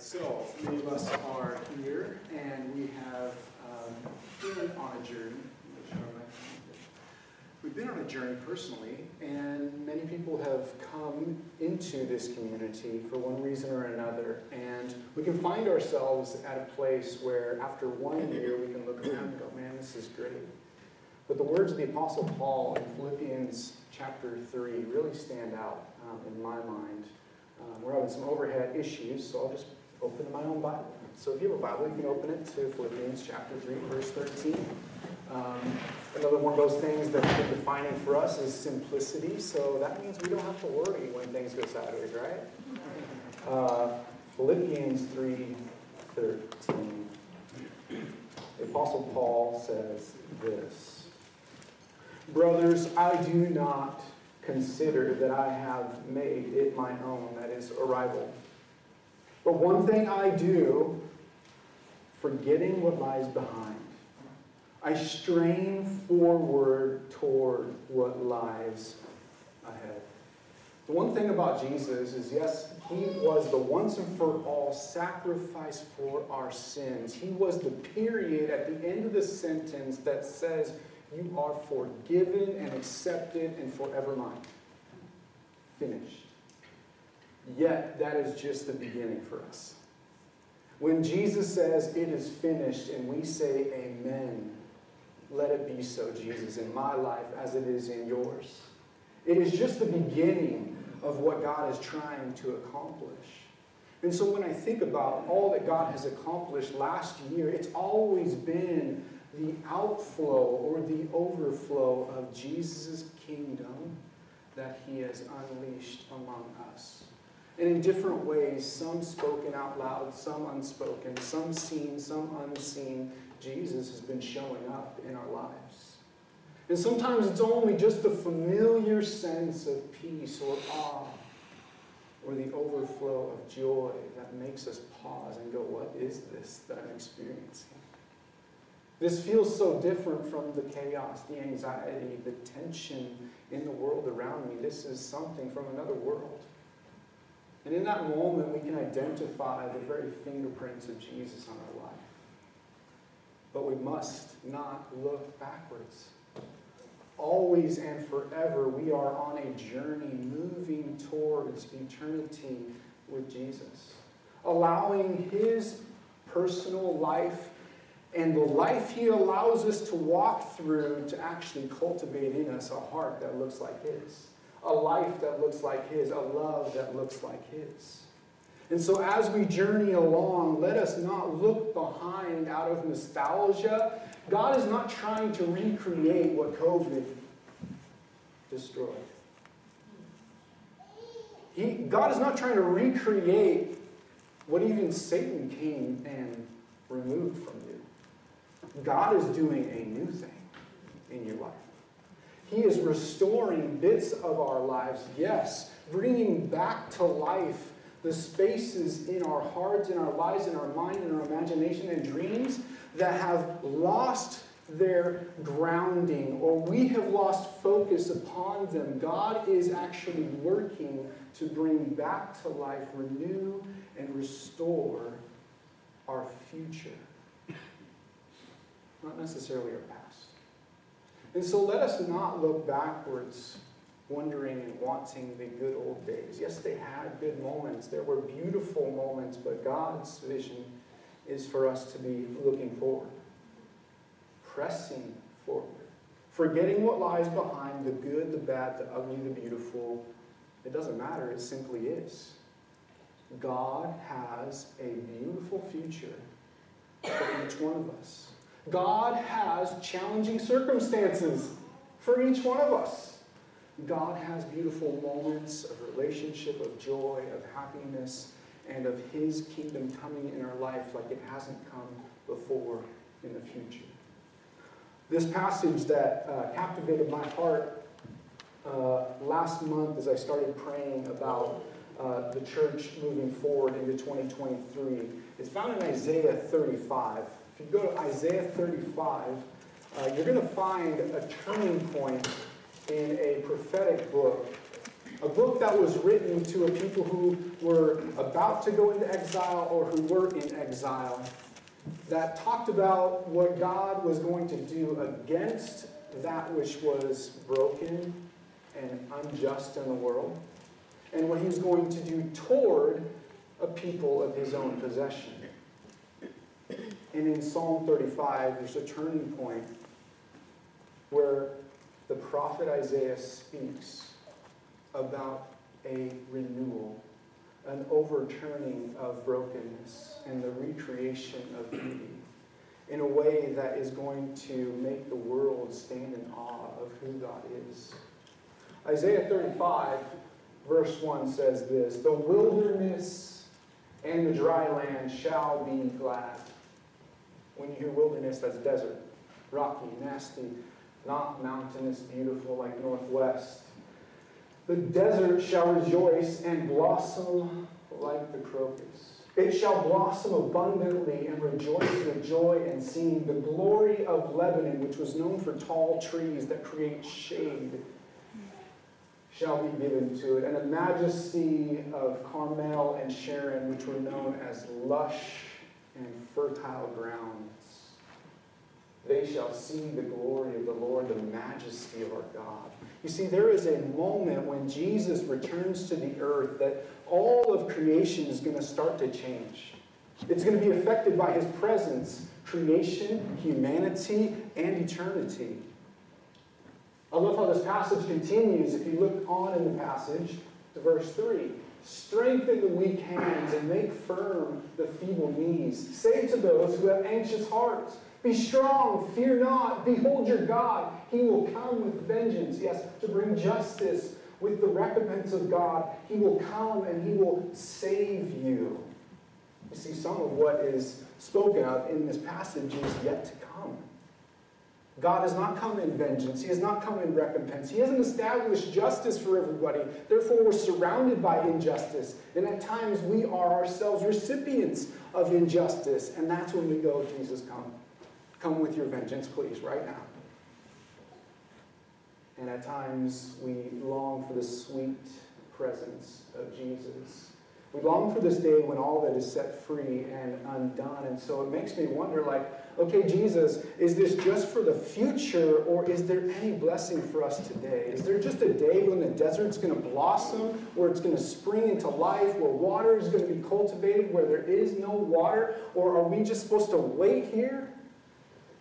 so many of us are here, and we have um, been on a journey. We've been on a journey personally, and many people have come into this community for one reason or another. And we can find ourselves at a place where, after one year, we can look around and go, man, this is great. But the words of the Apostle Paul in Philippians chapter 3 really stand out um, in my mind. Um, we're having some overhead issues, so I'll just open my own Bible. So if you have a Bible, you can open it to Philippians chapter 3, verse 13. Um, another one of those things that's been defining for us is simplicity. So that means we don't have to worry when things go sideways, right? Uh, Philippians 3, 13. The Apostle Paul says this Brothers, I do not consider that I have made it my own, that is, arrival. But one thing I do, forgetting what lies behind, I strain forward toward what lies ahead. The one thing about Jesus is, yes, he was the once and for all sacrifice for our sins. He was the period at the end of the sentence that says, You are forgiven and accepted and forever mine finished. Yet, that is just the beginning for us. When Jesus says, It is finished, and we say, Amen, let it be so, Jesus, in my life as it is in yours. It is just the beginning of what God is trying to accomplish. And so when I think about all that God has accomplished last year, it's always been the outflow or the overflow of Jesus' kingdom that he has unleashed among us. And in different ways, some spoken out loud, some unspoken, some seen, some unseen, Jesus has been showing up in our lives. And sometimes it's only just the familiar sense of peace or awe or the overflow of joy that makes us pause and go, What is this that I'm experiencing? This feels so different from the chaos, the anxiety, the tension in the world around me. This is something from another world. And in that moment, we can identify the very fingerprints of Jesus on our life. But we must not look backwards. Always and forever, we are on a journey moving towards eternity with Jesus, allowing His personal life and the life He allows us to walk through to actually cultivate in us a heart that looks like His, a life that looks like His, a love that looks like His. And so, as we journey along, let us not look behind out of nostalgia. God is not trying to recreate what COVID destroyed. He, God is not trying to recreate what even Satan came and removed from you. God is doing a new thing in your life. He is restoring bits of our lives, yes, bringing back to life the spaces in our hearts, in our lives, in our mind, in our imagination and dreams that have lost their grounding or we have lost focus upon them. God is actually working to bring back to life, renew, and restore our future not necessarily our past. And so let us not look backwards, wondering and wanting the good old days. Yes, they had good moments, there were beautiful moments, but God's vision is for us to be looking forward, pressing forward, forgetting what lies behind the good, the bad, the ugly, the beautiful. It doesn't matter, it simply is. God has a beautiful future for each one of us. God has challenging circumstances for each one of us. God has beautiful moments of relationship, of joy, of happiness, and of His kingdom coming in our life like it hasn't come before in the future. This passage that uh, captivated my heart uh, last month as I started praying about uh, the church moving forward into 2023 is found in Isaiah 35. If you go to Isaiah 35, uh, you're going to find a turning point in a prophetic book A book that was written to a people who were about to go into exile or who were in exile, that talked about what God was going to do against that which was broken and unjust in the world, and what he was going to do toward a people of his own possession. And in Psalm 35, there's a turning point where the prophet Isaiah speaks about a renewal, an overturning of brokenness, and the recreation of beauty in a way that is going to make the world stand in awe of who God is. Isaiah 35, verse 1 says this The wilderness and the dry land shall be glad. When you hear wilderness, that's desert, rocky, nasty, not mountainous, beautiful like Northwest. The desert shall rejoice and blossom like the crocus. It shall blossom abundantly and rejoice with joy and singing. The glory of Lebanon, which was known for tall trees that create shade, shall be given to it. And the majesty of Carmel and Sharon, which were known as lush and fertile grounds. They shall see the glory of the Lord, the majesty of our God. You see, there is a moment when Jesus returns to the earth that all of creation is going to start to change. It's going to be affected by his presence creation, humanity, and eternity. I love how this passage continues. If you look on in the passage to verse 3 Strengthen the weak hands and make firm the feeble knees. Say to those who have anxious hearts, Be strong, fear not. Behold your God. He will come with vengeance, yes, to bring justice with the recompense of God. He will come and he will save you. You see, some of what is spoken of in this passage is yet to come. God has not come in vengeance. He has not come in recompense. He hasn't established justice for everybody. Therefore, we're surrounded by injustice. And at times, we are ourselves recipients of injustice. And that's when we go, Jesus, come. Come with your vengeance, please, right now. And at times, we long for the sweet presence of Jesus. We long for this day when all that is set free and undone. And so it makes me wonder like, okay, Jesus, is this just for the future or is there any blessing for us today? Is there just a day when the desert's going to blossom, where it's going to spring into life, where water is going to be cultivated, where there is no water? Or are we just supposed to wait here?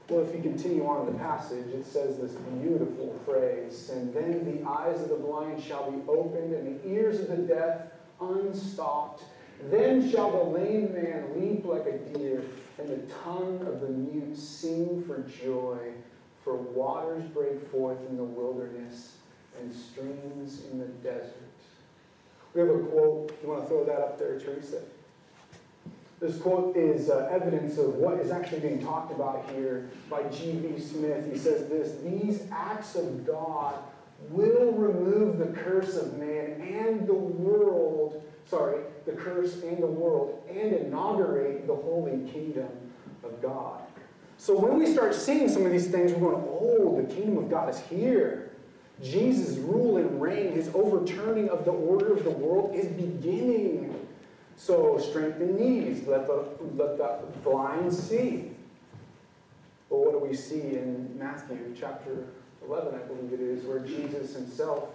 Well, if you continue on in the passage, it says this beautiful phrase And then the eyes of the blind shall be opened, and the ears of the deaf unstopped. Then shall the lame man leap like a deer, and the tongue of the mute sing for joy. For waters break forth in the wilderness, and streams in the desert. We have a quote. You want to throw that up there, Teresa? This quote is uh, evidence of what is actually being talked about here by G.B. Smith. He says this These acts of God will remove the curse of man and the world, sorry, the curse and the world, and inaugurate the holy kingdom of God. So when we start seeing some of these things, we're going, oh, the kingdom of God is here. Jesus' rule and reign, his overturning of the order of the world is beginning. So strengthen knees, let the, let the blind see. But what do we see in Matthew chapter 11, I believe it is, where Jesus himself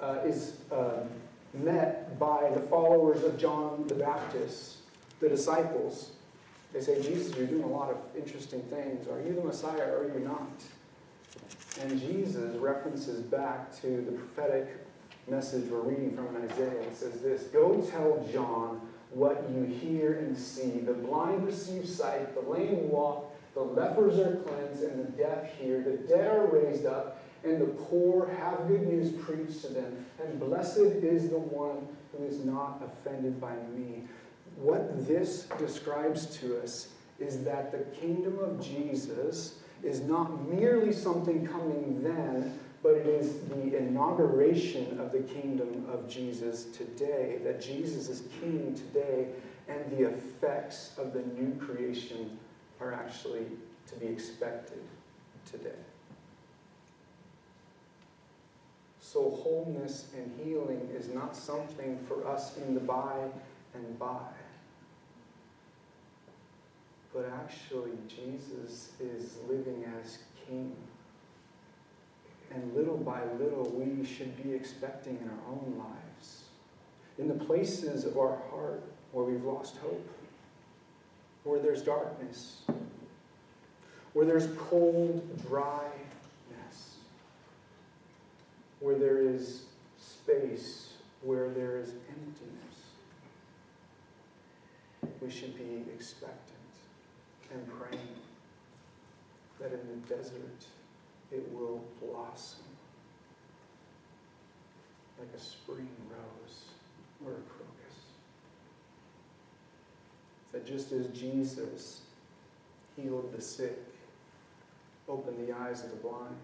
uh, is uh, met by the followers of John the Baptist, the disciples. They say, Jesus, you're doing a lot of interesting things. Are you the Messiah or are you not? And Jesus references back to the prophetic message we're reading from Isaiah. It says this Go tell John what you hear and see. The blind receive sight, the lame walk, the lepers are cleansed, and the deaf hear. The dead are raised up, and the poor have good news preached to them. And blessed is the one who is not offended by me. What this describes to us is that the kingdom of Jesus is not merely something coming then, but it is the inauguration of the kingdom of Jesus today, that Jesus is king today, and the effects of the new creation are actually to be expected today. So, wholeness and healing is not something for us in the by and by. But actually, Jesus is living as King. And little by little, we should be expecting in our own lives, in the places of our heart where we've lost hope, where there's darkness, where there's cold, dryness, where there is space, where there is emptiness. We should be expectant and praying that in the desert it will blossom like a spring rose or a crocus. That just as Jesus healed the sick, opened the eyes of the blind,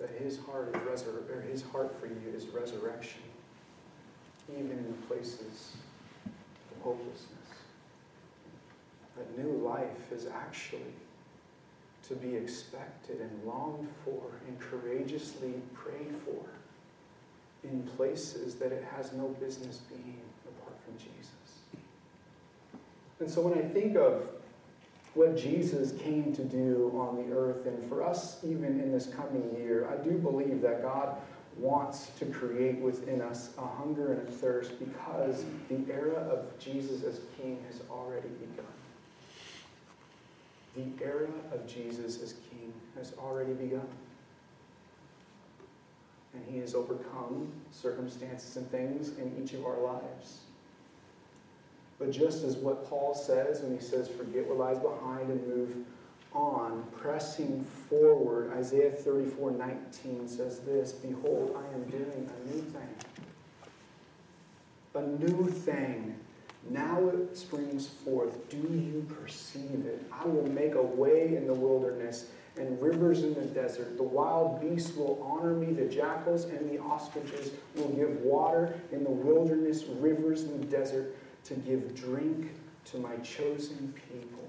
that his heart is resur- or his heart for you is resurrection, even in the places of hopelessness. That new life is actually to be expected and longed for and courageously prayed for in places that it has no business being apart from Jesus. And so when I think of what Jesus came to do on the earth, and for us, even in this coming year, I do believe that God wants to create within us a hunger and a thirst because the era of Jesus as King has already begun. The era of Jesus as King has already begun. And he has overcome circumstances and things in each of our lives. But just as what Paul says when he says, forget what lies behind and move on, pressing forward, Isaiah 34 19 says this Behold, I am doing a new thing. A new thing. Now it springs forth. Do you perceive it? I will make a way in the wilderness and rivers in the desert. The wild beasts will honor me, the jackals and the ostriches will give water in the wilderness, rivers in the desert to give drink to my chosen people.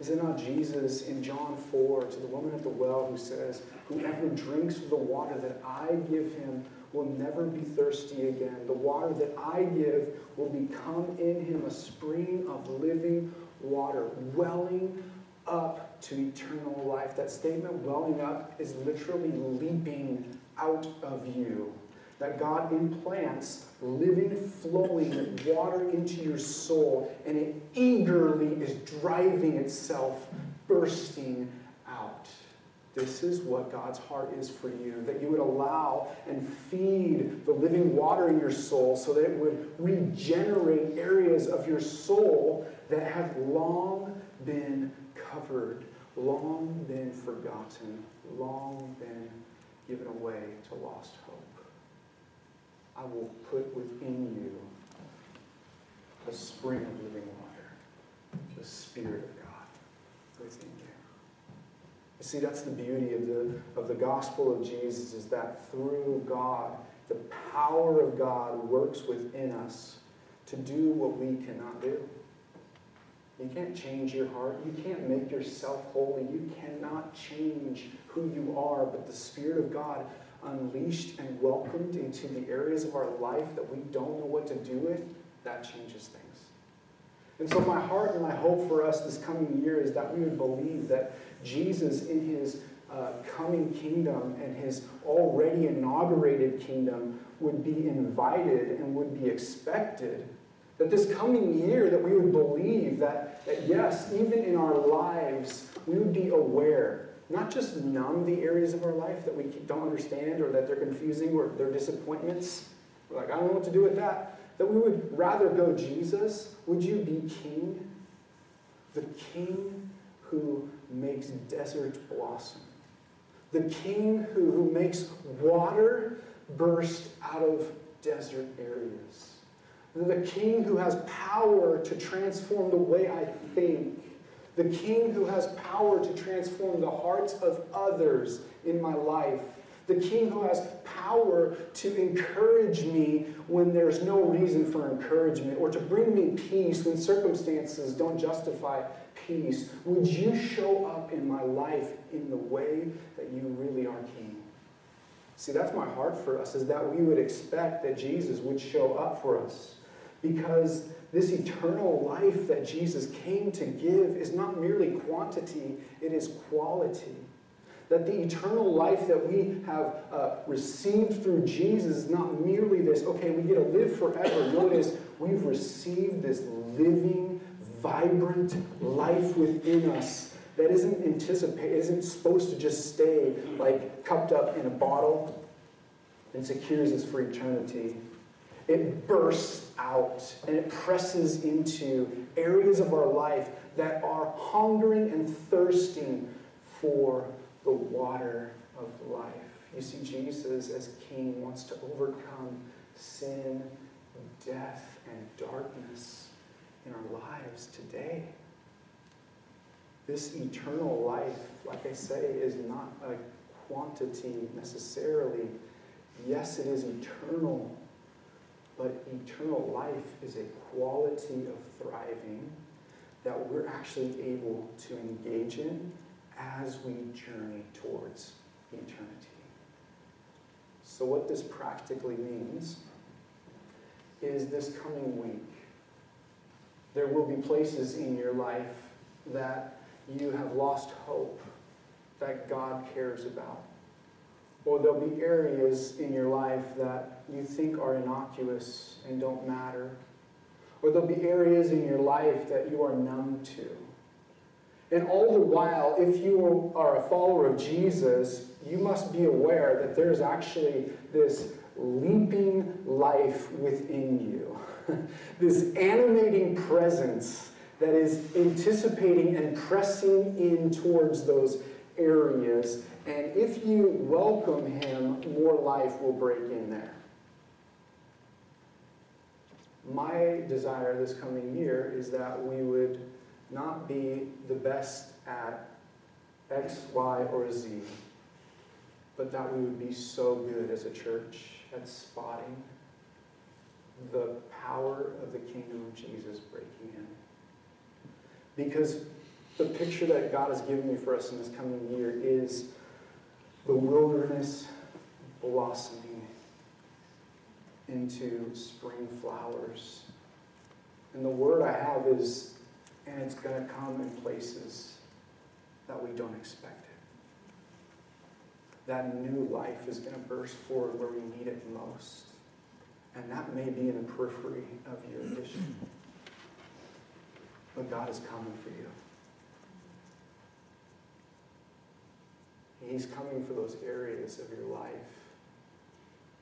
Is it not Jesus in John 4 to the woman at the well who says, Whoever drinks of the water that I give him will never be thirsty again. The water that I give will become in him a spring of living water, welling up to eternal life. That statement, welling up, is literally leaping out of you that God implants living, flowing water into your soul, and it eagerly is driving itself, bursting out. This is what God's heart is for you that you would allow and feed the living water in your soul so that it would regenerate areas of your soul that have long been covered, long been forgotten, long been given away to lost hope. I will put within you a spring of living water, the Spirit of God within you. You see, that's the beauty of the, of the gospel of Jesus, is that through God, the power of God works within us to do what we cannot do. You can't change your heart. You can't make yourself holy. You cannot change who you are, but the Spirit of God unleashed and welcomed into the areas of our life that we don't know what to do with, that changes things. And so, my heart and my hope for us this coming year is that we would believe that Jesus, in his uh, coming kingdom and his already inaugurated kingdom, would be invited and would be expected. That this coming year, that we would believe that, that yes, even in our lives, we would be aware not just numb the areas of our life that we don't understand or that they're confusing or they're disappointments. We're like, I don't know what to do with that. That we would rather go, Jesus, would you be king? The king who makes desert blossom. The king who, who makes water burst out of desert areas. The king who has power to transform the way I think the King who has power to transform the hearts of others in my life, the King who has power to encourage me when there's no reason for encouragement, or to bring me peace when circumstances don't justify peace. Would you show up in my life in the way that you really are King? See, that's my heart for us, is that we would expect that Jesus would show up for us. Because this eternal life that Jesus came to give is not merely quantity, it is quality. That the eternal life that we have uh, received through Jesus is not merely this, okay, we get to live forever. Notice, we've received this living, vibrant life within us that isn't anticipate isn't supposed to just stay like cupped up in a bottle and secures us for eternity. It bursts out and it presses into areas of our life that are hungering and thirsting for the water of life. You see, Jesus, as King, wants to overcome sin, death, and darkness in our lives today. This eternal life, like I say, is not a quantity necessarily. Yes, it is eternal, but eternal life is a quality of thriving that we're actually able to engage in as we journey towards eternity. So, what this practically means is this coming week, there will be places in your life that you have lost hope that God cares about. Or there'll be areas in your life that you think are innocuous and don't matter. Or there'll be areas in your life that you are numb to. And all the while, if you are a follower of Jesus, you must be aware that there's actually this leaping life within you, this animating presence that is anticipating and pressing in towards those areas. And if you welcome Him, more life will break in there. My desire this coming year is that we would not be the best at X, Y, or Z, but that we would be so good as a church at spotting the power of the kingdom of Jesus breaking in. Because the picture that God has given me for us in this coming year is the wilderness blossoming into spring flowers. And the word I have is, and it's going to come in places that we don't expect it. That new life is going to burst forward where we need it most. And that may be in the periphery of your vision. But God is coming for you. He's coming for those areas of your life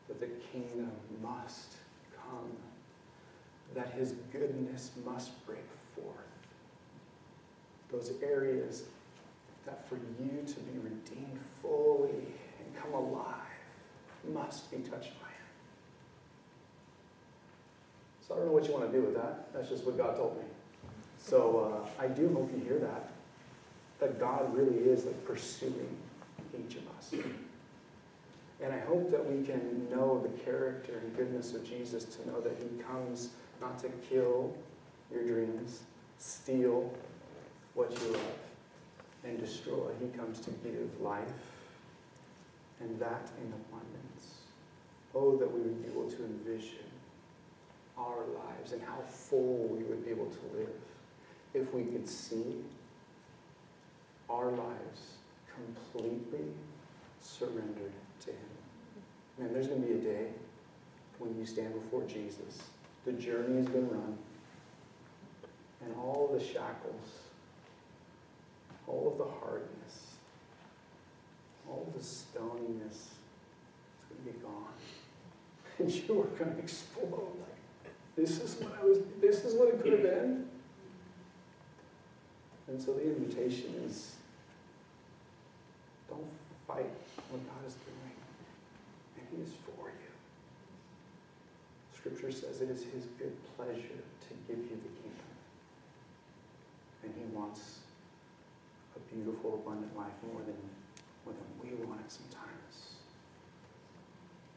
that the kingdom must come, that his goodness must break forth. Those areas that for you to be redeemed fully and come alive must be touched by him. So I don't know what you want to do with that. That's just what God told me. So uh, I do hope you hear that. That God really is like pursuing each of us. And I hope that we can know the character and goodness of Jesus to know that he comes not to kill your dreams, steal what you love, and destroy. He comes to give life, and that in abundance. Oh, that we would be able to envision our lives and how full we would be able to live if we could see our lives completely surrendered to Him. Man, there's going to be a day when you stand before Jesus. The journey has been run, and all the shackles, all of the hardness, all of the stoniness is going to be gone. And you are going to explode like, this is what I was, this is what it could have been. And so the invitation is fight what God is doing. And He is for you. Scripture says it is His good pleasure to give you the kingdom. And He wants a beautiful, abundant life more than, more than we want it sometimes.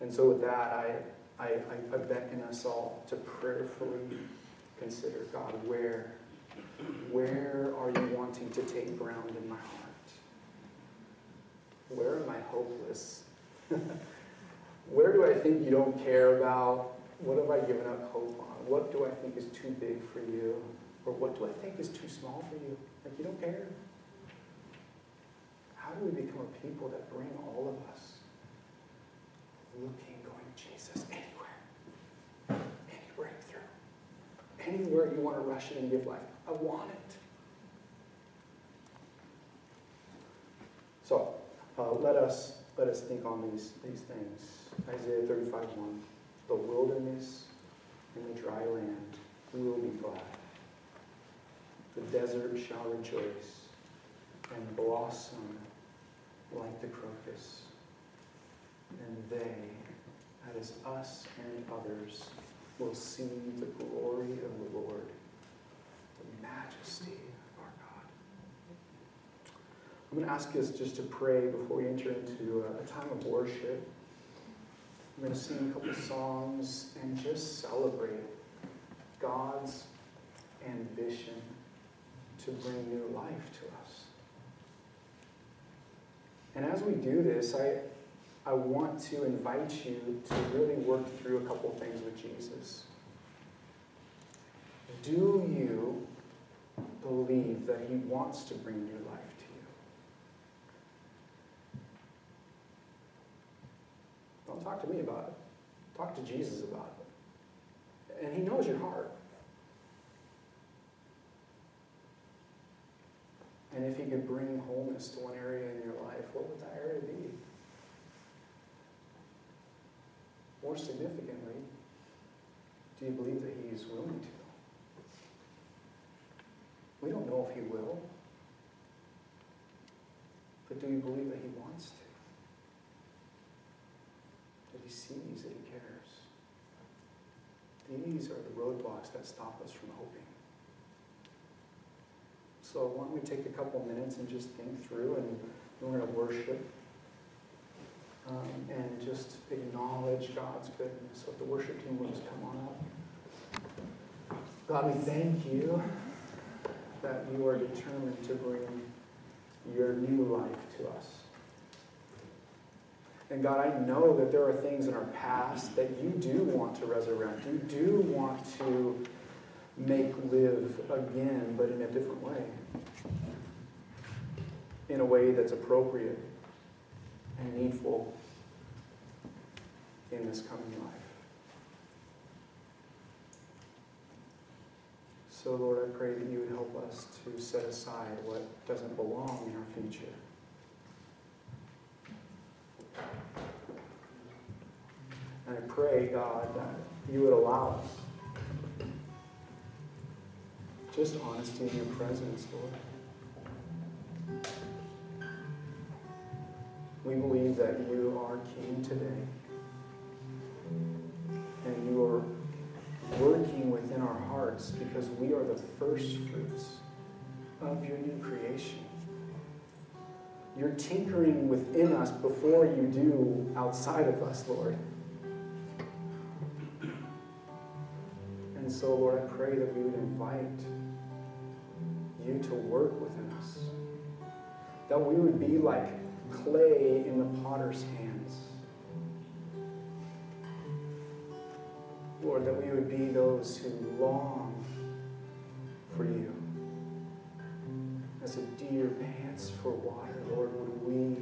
And so with that, I, I, I beckon us all to prayerfully consider God, where where are you wanting to take ground in my heart? Where am I hopeless? Where do I think you don't care about? What have I given up hope on? What do I think is too big for you? Or what do I think is too small for you? Like you don't care? How do we become a people that bring all of us looking, going, to Jesus, anywhere, any breakthrough, anywhere you want to rush in and give life? I want it. So, uh, let us let us think on these these things. Isaiah 35, 1. The wilderness and the dry land will be glad. The desert shall rejoice and blossom like the crocus. And they, that is us and others, will see the glory of the Lord, the majesty. I'm going to ask us just to pray before we enter into uh, a, time of worship. I'm going to sing a couple songs and just celebrate God's ambition to bring new life to us. And as we do this, I, I want to invite you to really work through a couple things with Jesus. Do you believe that he wants to bring new life to you? Don't talk to me about it. Talk to Jesus about it. And he knows your heart. And if he could bring wholeness to one area in your life, what would that area be? More significantly, do you believe that he is willing to? We don't know if he will, but do you believe that he wants to? Sees, that he cares? These are the roadblocks that stop us from hoping. So why don't we take a couple minutes and just think through, and we're going to worship um, and just acknowledge God's goodness. So the worship team will just come on up. God, we thank you that you are determined to bring your new life to us. And God, I know that there are things in our past that you do want to resurrect. You do want to make live again, but in a different way. In a way that's appropriate and needful in this coming life. So, Lord, I pray that you would help us to set aside what doesn't belong in our future. And I pray, God, that you would allow us just honesty in your presence, Lord. We believe that you are King today. And you are working within our hearts because we are the first fruits of your new creation. You're tinkering within us before you do outside of us, Lord. And so, Lord, I pray that we would invite you to work within us. That we would be like clay in the potter's hands. Lord, that we would be those who long for you. As a deer pants for water, Lord, would we